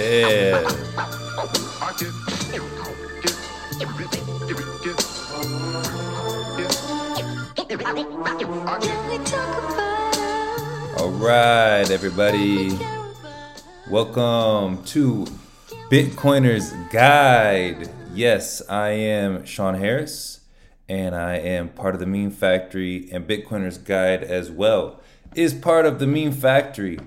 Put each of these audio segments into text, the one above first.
Yeah. All right, everybody. Welcome to Bitcoiner's Guide. Yes, I am Sean Harris, and I am part of the Meme Factory, and Bitcoiner's Guide as well is part of the Meme Factory.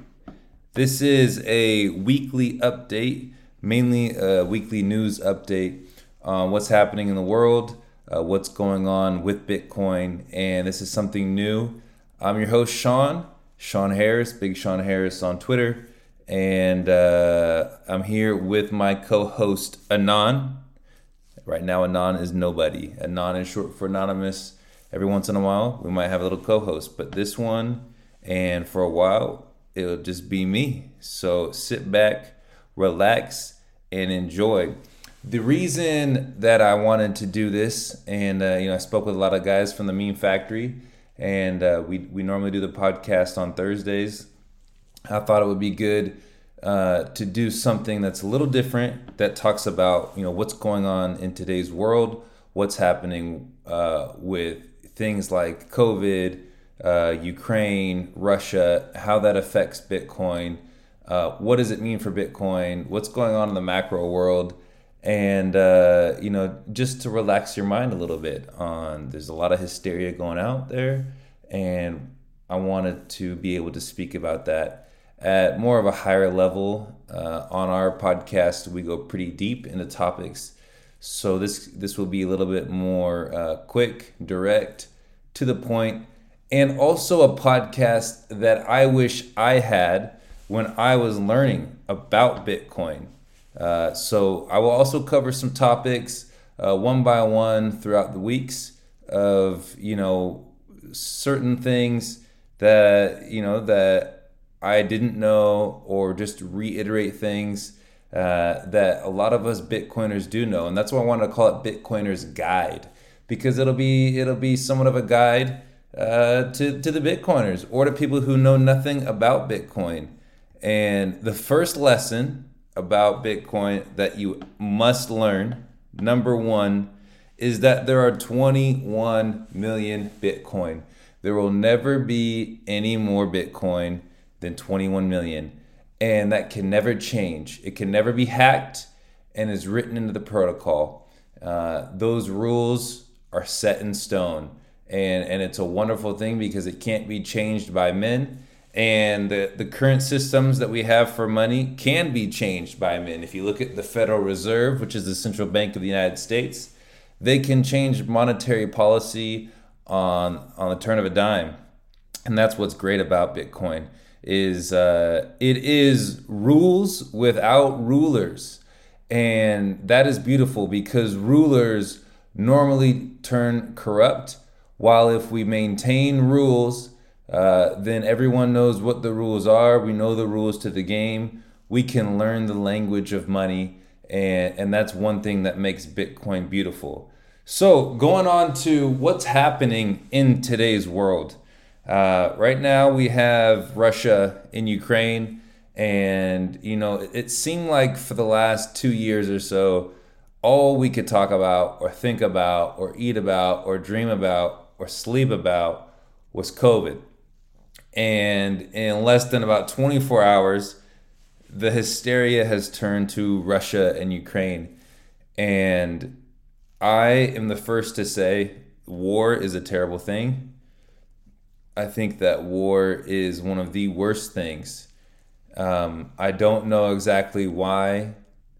This is a weekly update, mainly a weekly news update on what's happening in the world, uh, what's going on with Bitcoin, and this is something new. I'm your host, Sean, Sean Harris, Big Sean Harris on Twitter, and uh, I'm here with my co host, Anon. Right now, Anon is nobody. Anon is short for anonymous. Every once in a while, we might have a little co host, but this one, and for a while, it'll just be me. So sit back, relax, and enjoy. The reason that I wanted to do this, and uh, you know, I spoke with a lot of guys from the Meme Factory, and uh, we we normally do the podcast on Thursdays. I thought it would be good uh, to do something that's a little different that talks about you know what's going on in today's world, what's happening uh, with things like COVID, uh, Ukraine, Russia, how that affects Bitcoin. Uh, what does it mean for Bitcoin? What's going on in the macro world? and uh, you know just to relax your mind a little bit on there's a lot of hysteria going out there and i wanted to be able to speak about that at more of a higher level uh, on our podcast we go pretty deep into topics so this this will be a little bit more uh, quick direct to the point and also a podcast that i wish i had when i was learning about bitcoin. Uh, so I will also cover some topics uh, one by one throughout the weeks of you know certain things that you know that I didn't know or just reiterate things uh, that a lot of us Bitcoiners do know, and that's why I wanted to call it Bitcoiners Guide because it'll be it'll be somewhat of a guide uh, to to the Bitcoiners or to people who know nothing about Bitcoin. And the first lesson about Bitcoin that you must learn. Number one is that there are 21 million Bitcoin. There will never be any more Bitcoin than 21 million. And that can never change. It can never be hacked and is written into the protocol. Uh, those rules are set in stone. And, and it's a wonderful thing because it can't be changed by men. And the, the current systems that we have for money can be changed by men. If you look at the Federal Reserve, which is the central bank of the United States, they can change monetary policy on on the turn of a dime, and that's what's great about Bitcoin is uh, it is rules without rulers, and that is beautiful because rulers normally turn corrupt, while if we maintain rules uh, then everyone knows what the rules are. We know the rules to the game. We can learn the language of money, and, and that's one thing that makes Bitcoin beautiful. So, going on to what's happening in today's world. Uh, right now, we have Russia in Ukraine, and you know, it seemed like for the last two years or so, all we could talk about, or think about, or eat about, or dream about, or sleep about was COVID. And in less than about 24 hours, the hysteria has turned to Russia and Ukraine. And I am the first to say war is a terrible thing. I think that war is one of the worst things. Um, I don't know exactly why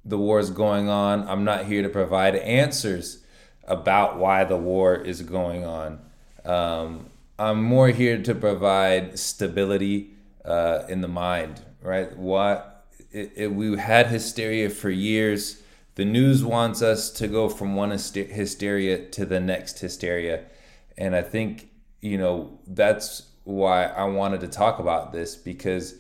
the war is going on. I'm not here to provide answers about why the war is going on. Um, I'm more here to provide stability uh, in the mind, right? What it, it, we had hysteria for years. The news wants us to go from one hysteria to the next hysteria, and I think you know that's why I wanted to talk about this because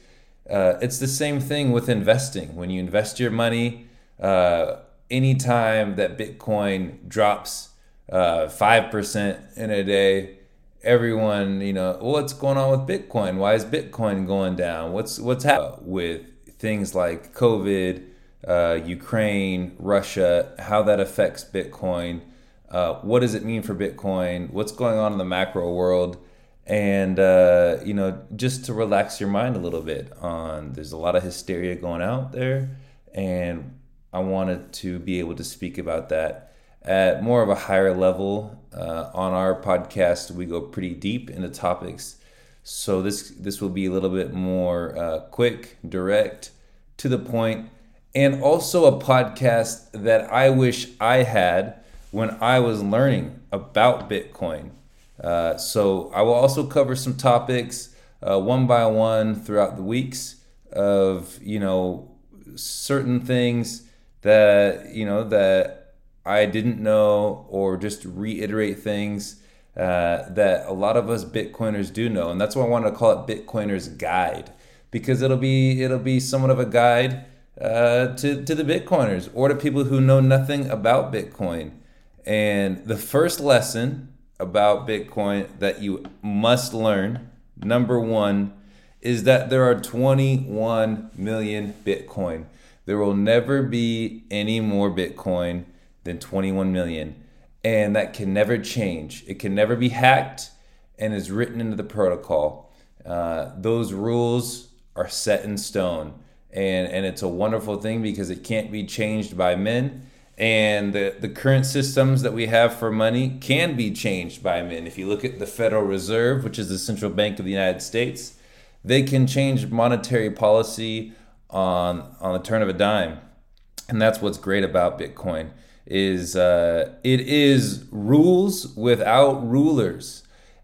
uh, it's the same thing with investing. When you invest your money, uh, anytime that Bitcoin drops uh, five percent in a day everyone, you know, what's going on with Bitcoin? Why is Bitcoin going down? What's what's happening with things like COVID, uh, Ukraine, Russia, how that affects Bitcoin. Uh, what does it mean for Bitcoin? What's going on in the macro world? And uh, you know, just to relax your mind a little bit. On there's a lot of hysteria going out there, and I wanted to be able to speak about that at more of a higher level. Uh, on our podcast, we go pretty deep into topics, so this this will be a little bit more uh, quick, direct, to the point and also a podcast that I wish I had when I was learning about Bitcoin. Uh, so I will also cover some topics uh, one by one throughout the weeks of you know certain things that you know that I didn't know or just reiterate things uh, that a lot of us Bitcoiners do know, and that's why I wanted to call it Bitcoiners Guide because it'll be it'll be somewhat of a guide uh, to, to the Bitcoiners or to people who know nothing about Bitcoin. And the first lesson about Bitcoin that you must learn, number one, is that there are 21 million Bitcoin. There will never be any more Bitcoin than 21 million. And that can never change. It can never be hacked and is written into the protocol. Uh, those rules are set in stone and and it's a wonderful thing because it can't be changed by men and the, the current systems that we have for money can be changed by men if you look at the federal reserve which is the central bank of the united states they can change monetary policy on on the turn of a dime and that's what's great about bitcoin is uh, it is rules without rulers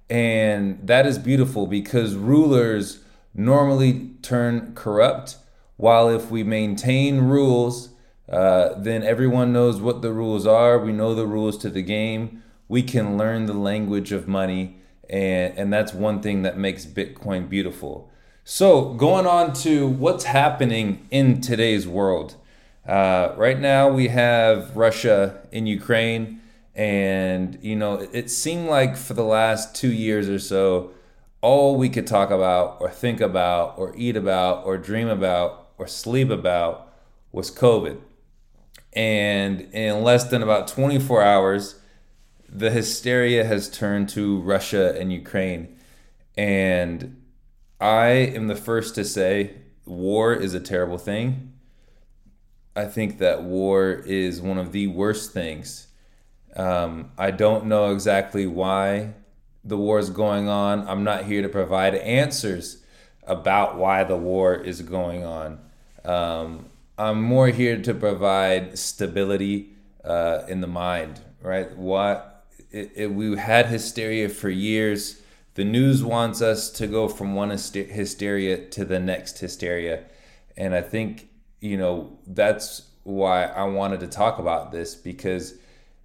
and that is beautiful because rulers normally turn corrupt while if we maintain rules, uh, then everyone knows what the rules are. We know the rules to the game. We can learn the language of money. And, and that's one thing that makes Bitcoin beautiful. So, going on to what's happening in today's world. Uh, right now, we have Russia in Ukraine. And, you know, it, it seemed like for the last two years or so, all we could talk about or think about or eat about or dream about or sleep about was COVID. And in less than about 24 hours, the hysteria has turned to Russia and Ukraine. And I am the first to say war is a terrible thing. I think that war is one of the worst things. Um, I don't know exactly why the war is going on. I'm not here to provide answers about why the war is going on. Um, I'm more here to provide stability uh, in the mind, right? What it, it, we had hysteria for years. The news wants us to go from one hysteria to the next hysteria, and I think you know that's why I wanted to talk about this because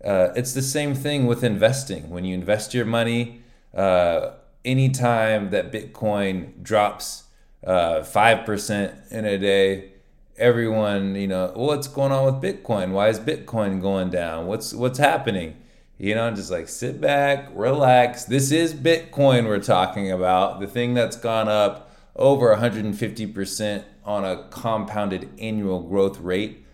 uh, it's the same thing with investing. When you invest your money, uh, anytime that Bitcoin drops uh, five percent in a day. Everyone, you know, what's going on with Bitcoin? Why is Bitcoin going down? What's what's happening? You know, just like sit back, relax. This is Bitcoin we're talking about, the thing that's gone up over 150% on a compounded annual growth rate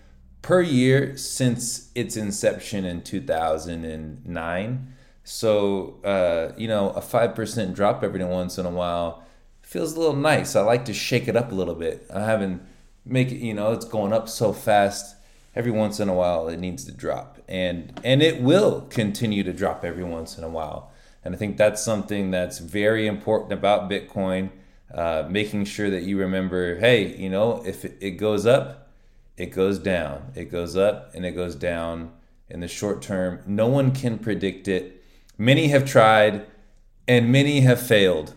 per year since its inception in 2009. So, uh, you know, a 5% drop every once in a while feels a little nice. I like to shake it up a little bit. I haven't make it, you know, it's going up so fast. Every once in a while, it needs to drop, and and it will continue to drop every once in a while. And I think that's something that's very important about Bitcoin. Uh, making sure that you remember, hey, you know, if it, it goes up, it goes down. It goes up and it goes down in the short term. No one can predict it. Many have tried, and many have failed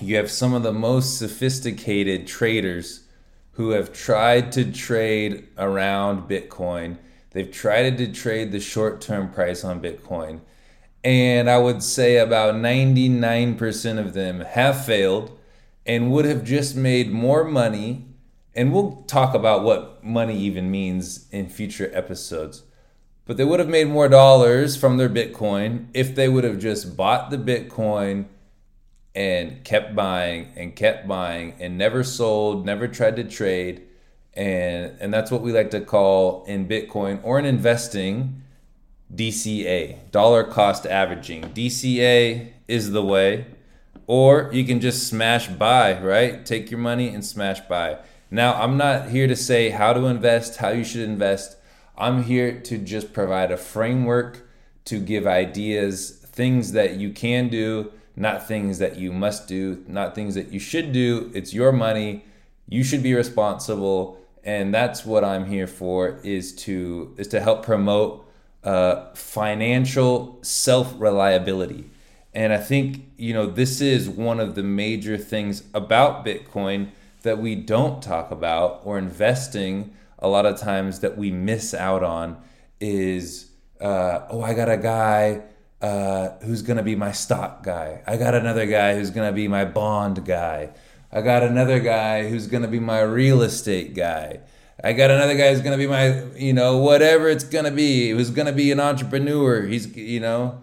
you have some of the most sophisticated traders who have tried to trade around Bitcoin. They've tried to trade the short term price on Bitcoin. And I would say about 99% of them have failed and would have just made more money. And we'll talk about what money even means in future episodes. But they would have made more dollars from their Bitcoin if they would have just bought the Bitcoin and kept buying and kept buying and never sold, never tried to trade. and and that's what we like to call in Bitcoin or in investing DCA, dollar cost averaging. DCA is the way, or you can just smash buy, right? Take your money and smash buy. Now, I'm not here to say how to invest, how you should invest. I'm here to just provide a framework to give ideas, things that you can do, not things that you must do, not things that you should do. It's your money. You should be responsible, and that's what I'm here for is to is to help promote uh, financial self reliability. And I think you know this is one of the major things about Bitcoin that we don't talk about or investing a lot of times that we miss out on is uh, oh I got a guy uh, who's gonna be my stock guy. I got another guy who's gonna be my bond guy. I got another guy who's gonna be my real estate guy. I got another guy who's gonna be my, you know, whatever it's gonna be. Who's gonna be an entrepreneur? He's, you know,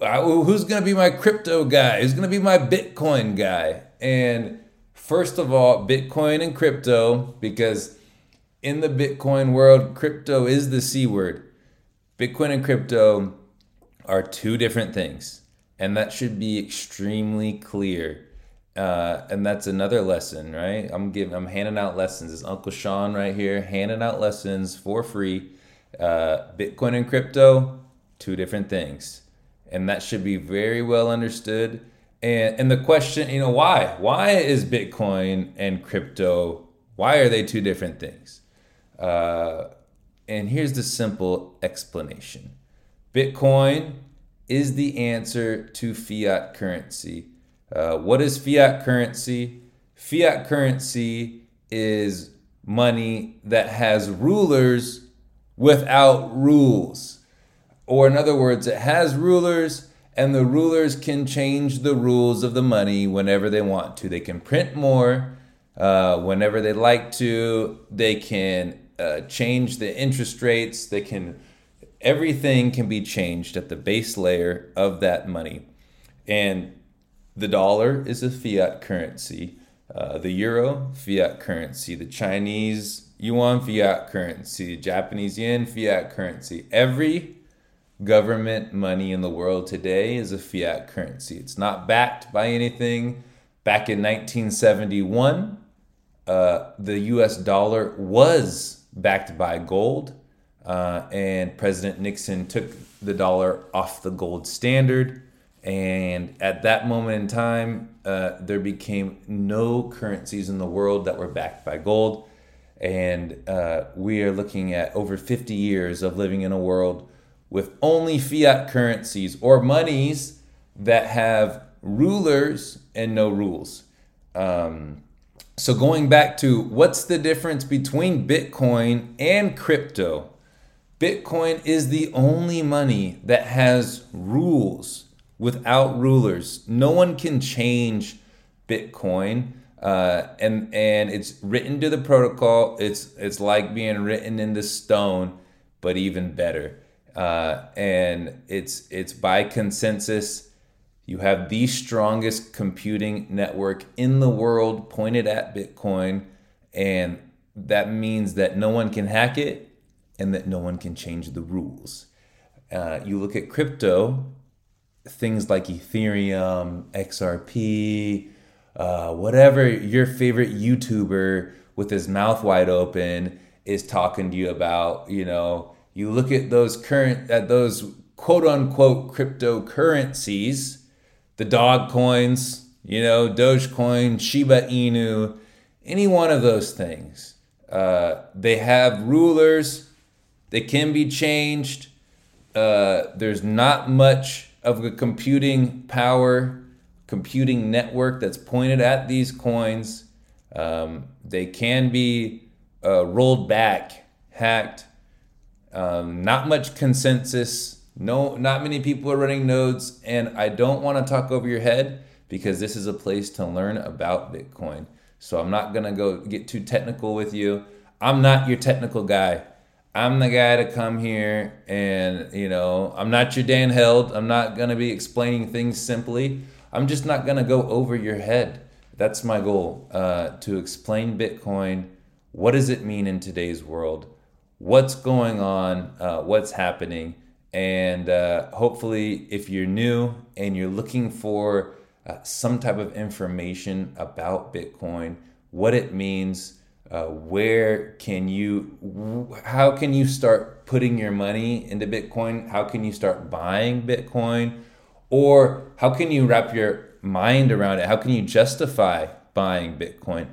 who's gonna be my crypto guy? Who's gonna be my Bitcoin guy? And first of all, Bitcoin and crypto, because in the Bitcoin world, crypto is the C word. Bitcoin and crypto are two different things, and that should be extremely clear. Uh, and that's another lesson, right? I'm giving, I'm handing out lessons. It's Uncle Sean right here, handing out lessons for free. Uh, Bitcoin and crypto, two different things, and that should be very well understood. And and the question, you know, why? Why is Bitcoin and crypto? Why are they two different things? Uh, and here's the simple explanation: Bitcoin is the answer to fiat currency. Uh, what is fiat currency? Fiat currency is money that has rulers without rules. Or, in other words, it has rulers, and the rulers can change the rules of the money whenever they want to. They can print more uh, whenever they like to, they can uh, change the interest rates, they can everything can be changed at the base layer of that money. And the dollar is a fiat currency, uh, the euro, fiat currency, the Chinese yuan, fiat currency, Japanese yen, fiat currency. Every government money in the world today is a fiat currency. It's not backed by anything. Back in 1971, uh, the US dollar was backed by gold uh, and President Nixon took the dollar off the gold standard. And at that moment in time, uh, there became no currencies in the world that were backed by gold. And uh, we are looking at over 50 years of living in a world with only fiat currencies or monies that have rulers and no rules. Um, so, going back to what's the difference between Bitcoin and crypto? Bitcoin is the only money that has rules without rulers. No one can change Bitcoin. Uh, and and it's written to the protocol. It's it's like being written into stone, but even better. Uh, and it's it's by consensus. You have the strongest computing network in the world pointed at Bitcoin, and that means that no one can hack it and that no one can change the rules. Uh, you look at crypto, things like Ethereum, XRP, uh, whatever your favorite YouTuber with his mouth wide open is talking to you about, you know, you look at those current, at those quote unquote cryptocurrencies, the dog coins, you know, Dogecoin, Shiba Inu, any one of those things. Uh, they have rulers they can be changed. Uh, there's not much of a computing power, computing network that's pointed at these coins. Um, they can be uh, rolled back, hacked. Um, not much consensus. No, not many people are running nodes, and I don't want to talk over your head because this is a place to learn about Bitcoin. So I'm not gonna go get too technical with you. I'm not your technical guy. I'm the guy to come here and, you know, I'm not your Dan Held. I'm not going to be explaining things simply. I'm just not going to go over your head. That's my goal uh, to explain Bitcoin what does it mean in today's world? What's going on? Uh, what's happening? And uh, hopefully, if you're new and you're looking for uh, some type of information about Bitcoin, what it means, uh, where can you, how can you start putting your money into Bitcoin? How can you start buying Bitcoin? Or how can you wrap your mind around it? How can you justify buying Bitcoin?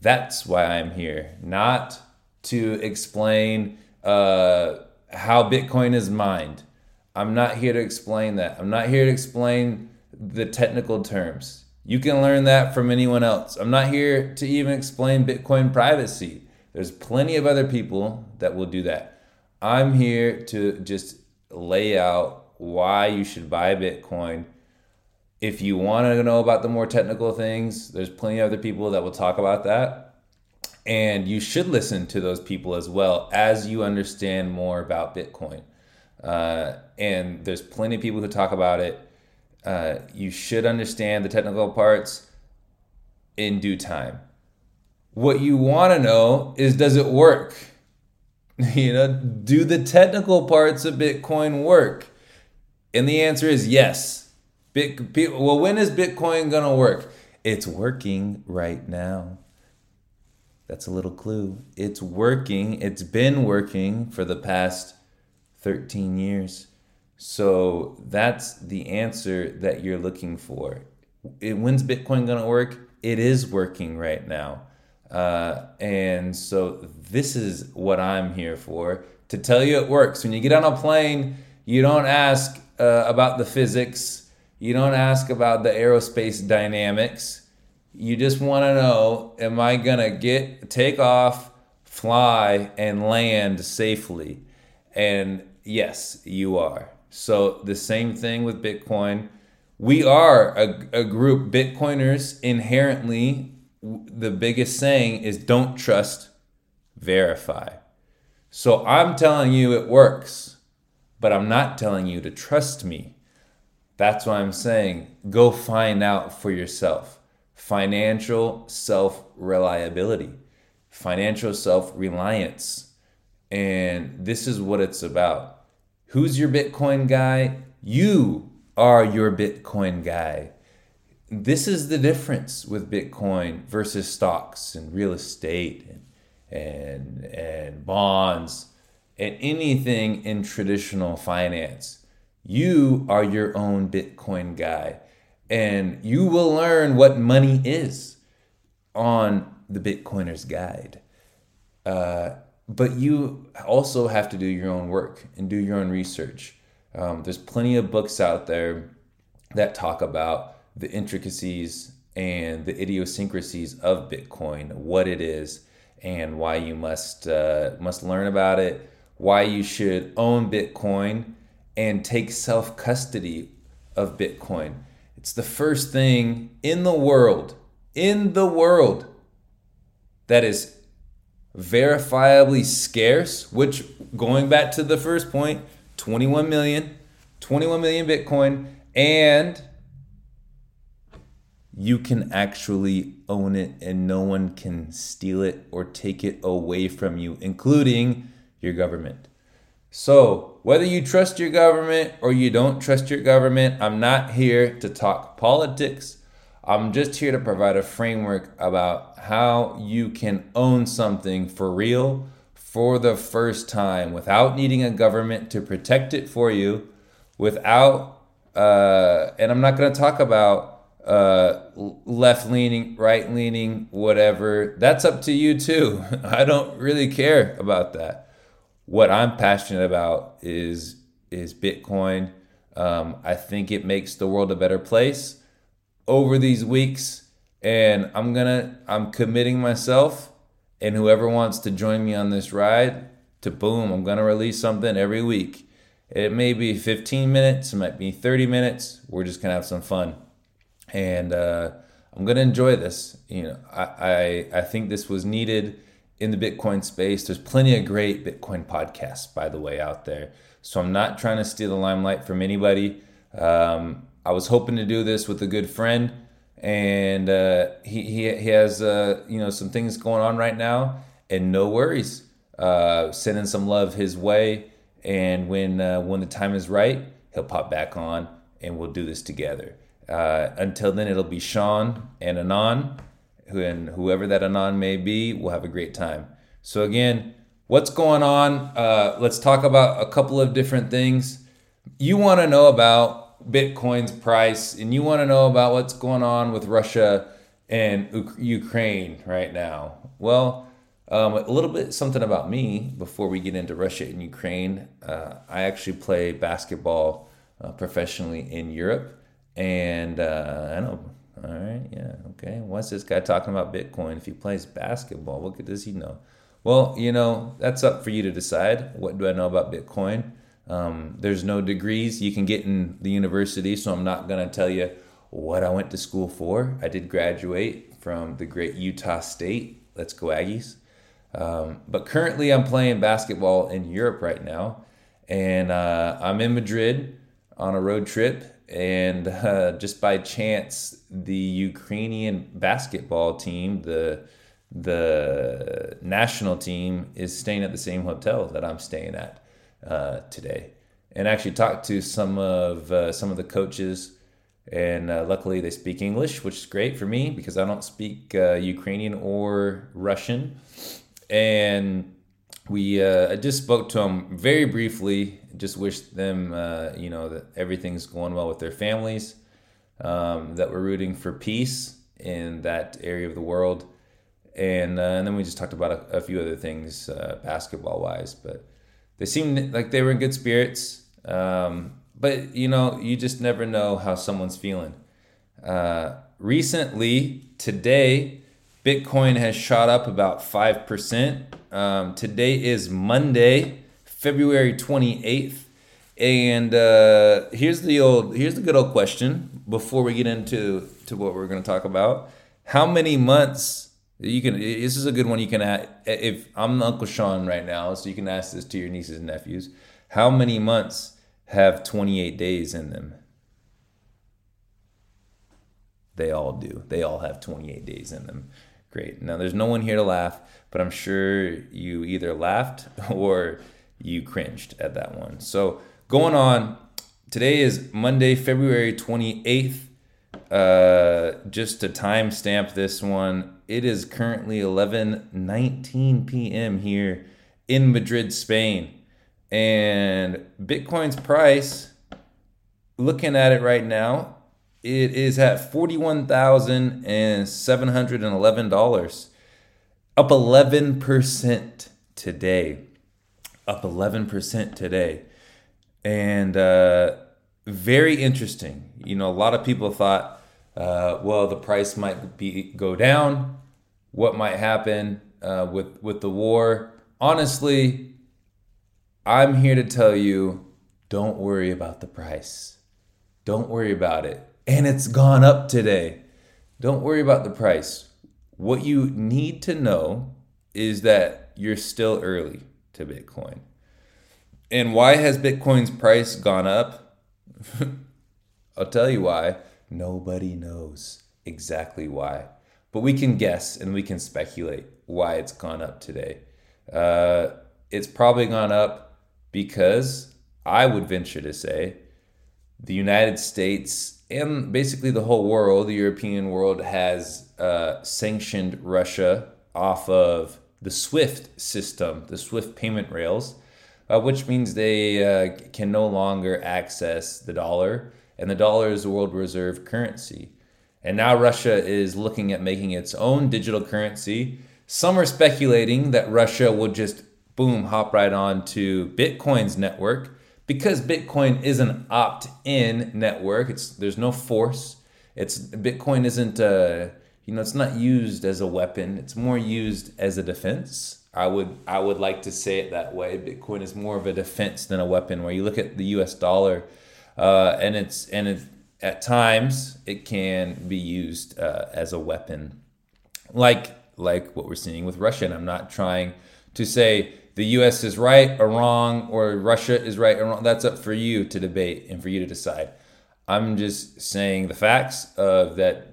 That's why I'm here, not to explain uh, how Bitcoin is mined. I'm not here to explain that. I'm not here to explain the technical terms. You can learn that from anyone else. I'm not here to even explain Bitcoin privacy. There's plenty of other people that will do that. I'm here to just lay out why you should buy Bitcoin. If you want to know about the more technical things, there's plenty of other people that will talk about that. And you should listen to those people as well as you understand more about Bitcoin. Uh, and there's plenty of people who talk about it. Uh, you should understand the technical parts in due time. What you want to know is does it work? You know, do the technical parts of Bitcoin work? And the answer is yes. Bit, well, when is Bitcoin going to work? It's working right now. That's a little clue. It's working. It's been working for the past 13 years. So that's the answer that you're looking for. It, when's Bitcoin going to work? It is working right now. Uh, and so this is what I'm here for to tell you it works. When you get on a plane, you don't ask uh, about the physics, you don't ask about the aerospace dynamics. You just want to know am I to get take off, fly and land safely? And yes, you are. So the same thing with Bitcoin. We are a, a group, Bitcoiners inherently, the biggest saying is don't trust, verify. So I'm telling you it works, but I'm not telling you to trust me. That's why I'm saying go find out for yourself. Financial self reliability, financial self reliance. And this is what it's about. Who's your Bitcoin guy? You are your Bitcoin guy. This is the difference with Bitcoin versus stocks and real estate and, and, and bonds and anything in traditional finance. You are your own Bitcoin guy. And you will learn what money is on the Bitcoiner's Guide. Uh, but you also have to do your own work and do your own research. Um, there's plenty of books out there that talk about the intricacies and the idiosyncrasies of Bitcoin, what it is, and why you must uh, must learn about it, why you should own Bitcoin and take self custody of Bitcoin. It's the first thing in the world, in the world, that is verifiably scarce, which going back to the first point, 21 million, 21 million Bitcoin, and you can actually own it and no one can steal it or take it away from you, including your government. So, whether you trust your government or you don't trust your government, I'm not here to talk politics. I'm just here to provide a framework about how you can own something for real for the first time without needing a government to protect it for you, without, uh, and I'm not going to talk about uh, left leaning, right leaning, whatever. That's up to you too. I don't really care about that. What I'm passionate about is is Bitcoin. Um, I think it makes the world a better place over these weeks and I'm gonna I'm committing myself and whoever wants to join me on this ride to boom I'm gonna release something every week. It may be 15 minutes it might be 30 minutes. We're just gonna have some fun. And uh, I'm gonna enjoy this. You know I, I I think this was needed in the Bitcoin space there's plenty of great Bitcoin podcasts by the way out there so I'm not trying to steal the limelight from anybody um, I was hoping to do this with a good friend, and uh, he, he he has uh, you know some things going on right now, and no worries. Uh, sending some love his way, and when uh, when the time is right, he'll pop back on, and we'll do this together. Uh, until then, it'll be Sean and Anon, and whoever that Anon may be, we'll have a great time. So again, what's going on? Uh, let's talk about a couple of different things. You want to know about Bitcoin's price, and you want to know about what's going on with Russia and U- Ukraine right now. Well, um, a little bit something about me before we get into Russia and Ukraine. Uh, I actually play basketball uh, professionally in Europe, and uh, I don't know. All right, yeah, okay. What's this guy talking about Bitcoin? If he plays basketball, what does he know? Well, you know, that's up for you to decide. What do I know about Bitcoin? Um, there's no degrees you can get in the university, so I'm not going to tell you what I went to school for. I did graduate from the great Utah State. Let's go, Aggies. Um, but currently, I'm playing basketball in Europe right now, and uh, I'm in Madrid on a road trip. And uh, just by chance, the Ukrainian basketball team, the the national team, is staying at the same hotel that I'm staying at uh, today. And actually talked to some of uh, some of the coaches, and uh, luckily they speak English, which is great for me because I don't speak uh, Ukrainian or Russian and we uh, I just spoke to them very briefly. Just wish them uh, you know that everything's going well with their families. Um, that we're rooting for peace in that area of the world, and uh, and then we just talked about a, a few other things uh, basketball wise. But they seemed like they were in good spirits. Um, but you know, you just never know how someone's feeling. Uh, recently, today, Bitcoin has shot up about 5%. Um, today is Monday, February 28th. And uh, here's the old, here's the good old question before we get into to what we're going to talk about. How many months you can? This is a good one. You can add, if I'm Uncle Sean right now, so you can ask this to your nieces and nephews. How many months have 28 days in them? They all do. They all have 28 days in them. Great. Now, there's no one here to laugh, but I'm sure you either laughed or you cringed at that one. So, going on, today is Monday, February 28th. Uh, just to timestamp this one, it is currently 11:19 p.m. here in Madrid, Spain, and Bitcoin's price. Looking at it right now, it is at $41,711, up 11% today. Up 11% today. And uh, very interesting. You know, a lot of people thought, uh, well, the price might be go down. What might happen uh, with with the war? Honestly, I'm here to tell you, don't worry about the price. Don't worry about it and it's gone up today. Don't worry about the price. What you need to know is that you're still early to Bitcoin. And why has Bitcoin's price gone up? I'll tell you why. Nobody knows exactly why. But we can guess and we can speculate why it's gone up today. Uh, it's probably gone up because I would venture to say the United States and basically the whole world, the European world, has uh, sanctioned Russia off of the SWIFT system, the SWIFT payment rails, uh, which means they uh, can no longer access the dollar, and the dollar is the world reserve currency. And now Russia is looking at making its own digital currency. Some are speculating that Russia will just boom hop right on to Bitcoin's network because Bitcoin is an opt-in network. It's there's no force. It's Bitcoin isn't uh, you know it's not used as a weapon. It's more used as a defense. I would I would like to say it that way. Bitcoin is more of a defense than a weapon. Where you look at the U.S. dollar, uh, and it's and it, at times it can be used uh, as a weapon, like like what we're seeing with Russia. And I'm not trying to say the US is right or wrong or Russia is right or wrong. That's up for you to debate and for you to decide. I'm just saying the facts of that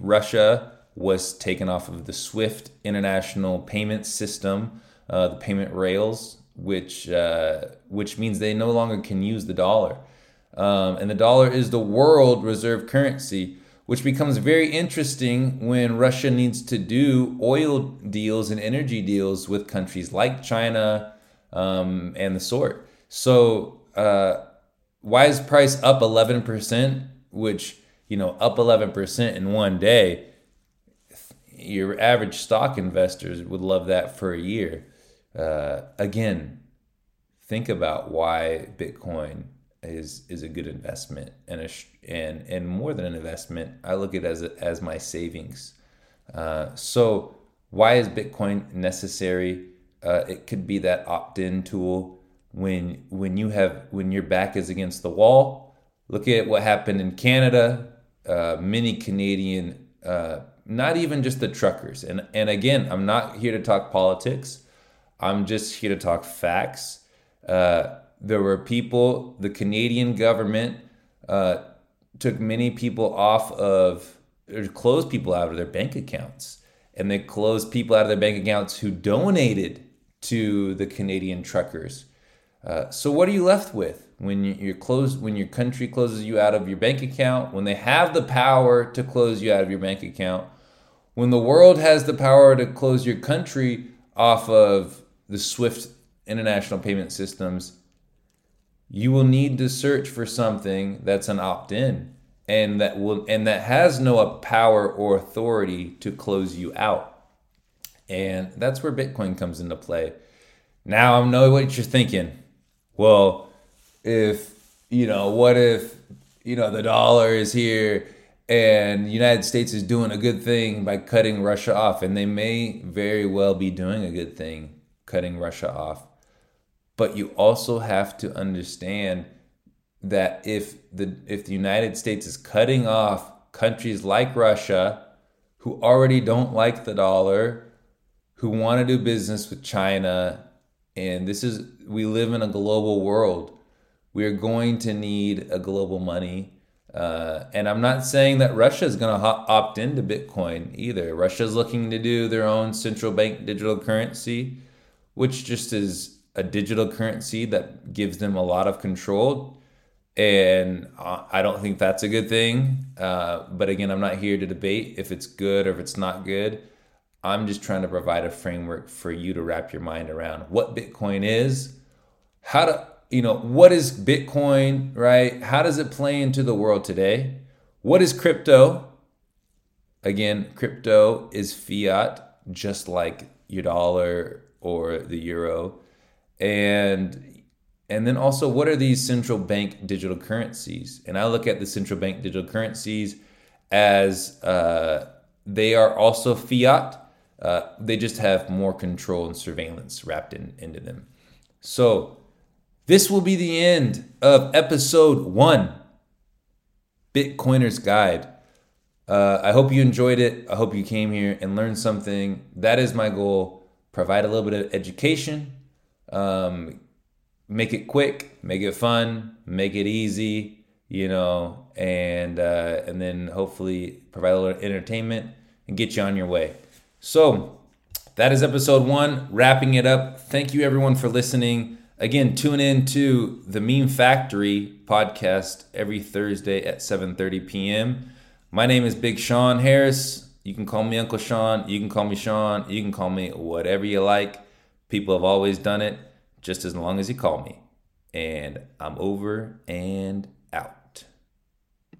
Russia was taken off of the SWIFT international payment system, uh, the payment rails, which uh, which means they no longer can use the dollar. Um, and the dollar is the world reserve currency, which becomes very interesting when Russia needs to do oil deals and energy deals with countries like China um, and the sort. So, uh, why is price up 11%, which, you know, up 11% in one day? Your average stock investors would love that for a year. Uh, again, think about why Bitcoin is is a good investment and a and and more than an investment. I look at it as a, as my savings. Uh, so why is Bitcoin necessary? Uh, it could be that opt-in tool when when you have when your back is against the wall. Look at what happened in Canada. Uh, many Canadian, uh, not even just the truckers, and and again, I'm not here to talk politics. I'm just here to talk facts. Uh, there were people, the Canadian government uh, took many people off of, or closed people out of their bank accounts. And they closed people out of their bank accounts who donated to the Canadian truckers. Uh, so what are you left with when you're closed? When your country closes you out of your bank account, when they have the power to close you out of your bank account, when the world has the power to close your country off of the SWIFT international payment systems, you will need to search for something that's an opt-in and that will and that has no power or authority to close you out. And that's where Bitcoin comes into play. Now I know what you're thinking. Well, if you know, what if you know the dollar is here and the United States is doing a good thing by cutting Russia off, and they may very well be doing a good thing cutting Russia off. But you also have to understand that if the if the United States is cutting off countries like Russia who already don't like the dollar, who want to do business with China, and this is we live in a global world. We are going to need a global money. Uh, and I'm not saying that Russia is going to opt into Bitcoin either. Russia is looking to do their own central bank digital currency, which just is a digital currency that gives them a lot of control. And I don't think that's a good thing. Uh, but again, I'm not here to debate if it's good or if it's not good. I'm just trying to provide a framework for you to wrap your mind around what Bitcoin is, how to, you know, what is Bitcoin, right? How does it play into the world today? What is crypto? Again, crypto is fiat, just like your dollar or the euro and and then also what are these central bank digital currencies and i look at the central bank digital currencies as uh, they are also fiat uh, they just have more control and surveillance wrapped in, into them so this will be the end of episode one bitcoiner's guide uh, i hope you enjoyed it i hope you came here and learned something that is my goal provide a little bit of education um, make it quick, make it fun, make it easy, you know, and uh, and then hopefully provide a little entertainment and get you on your way. So that is episode one. Wrapping it up. Thank you everyone for listening. Again, tune in to the Meme Factory podcast every Thursday at 7:30 p.m. My name is Big Sean Harris. You can call me Uncle Sean. You can call me Sean. You can call me whatever you like. People have always done it just as long as you call me. And I'm over and.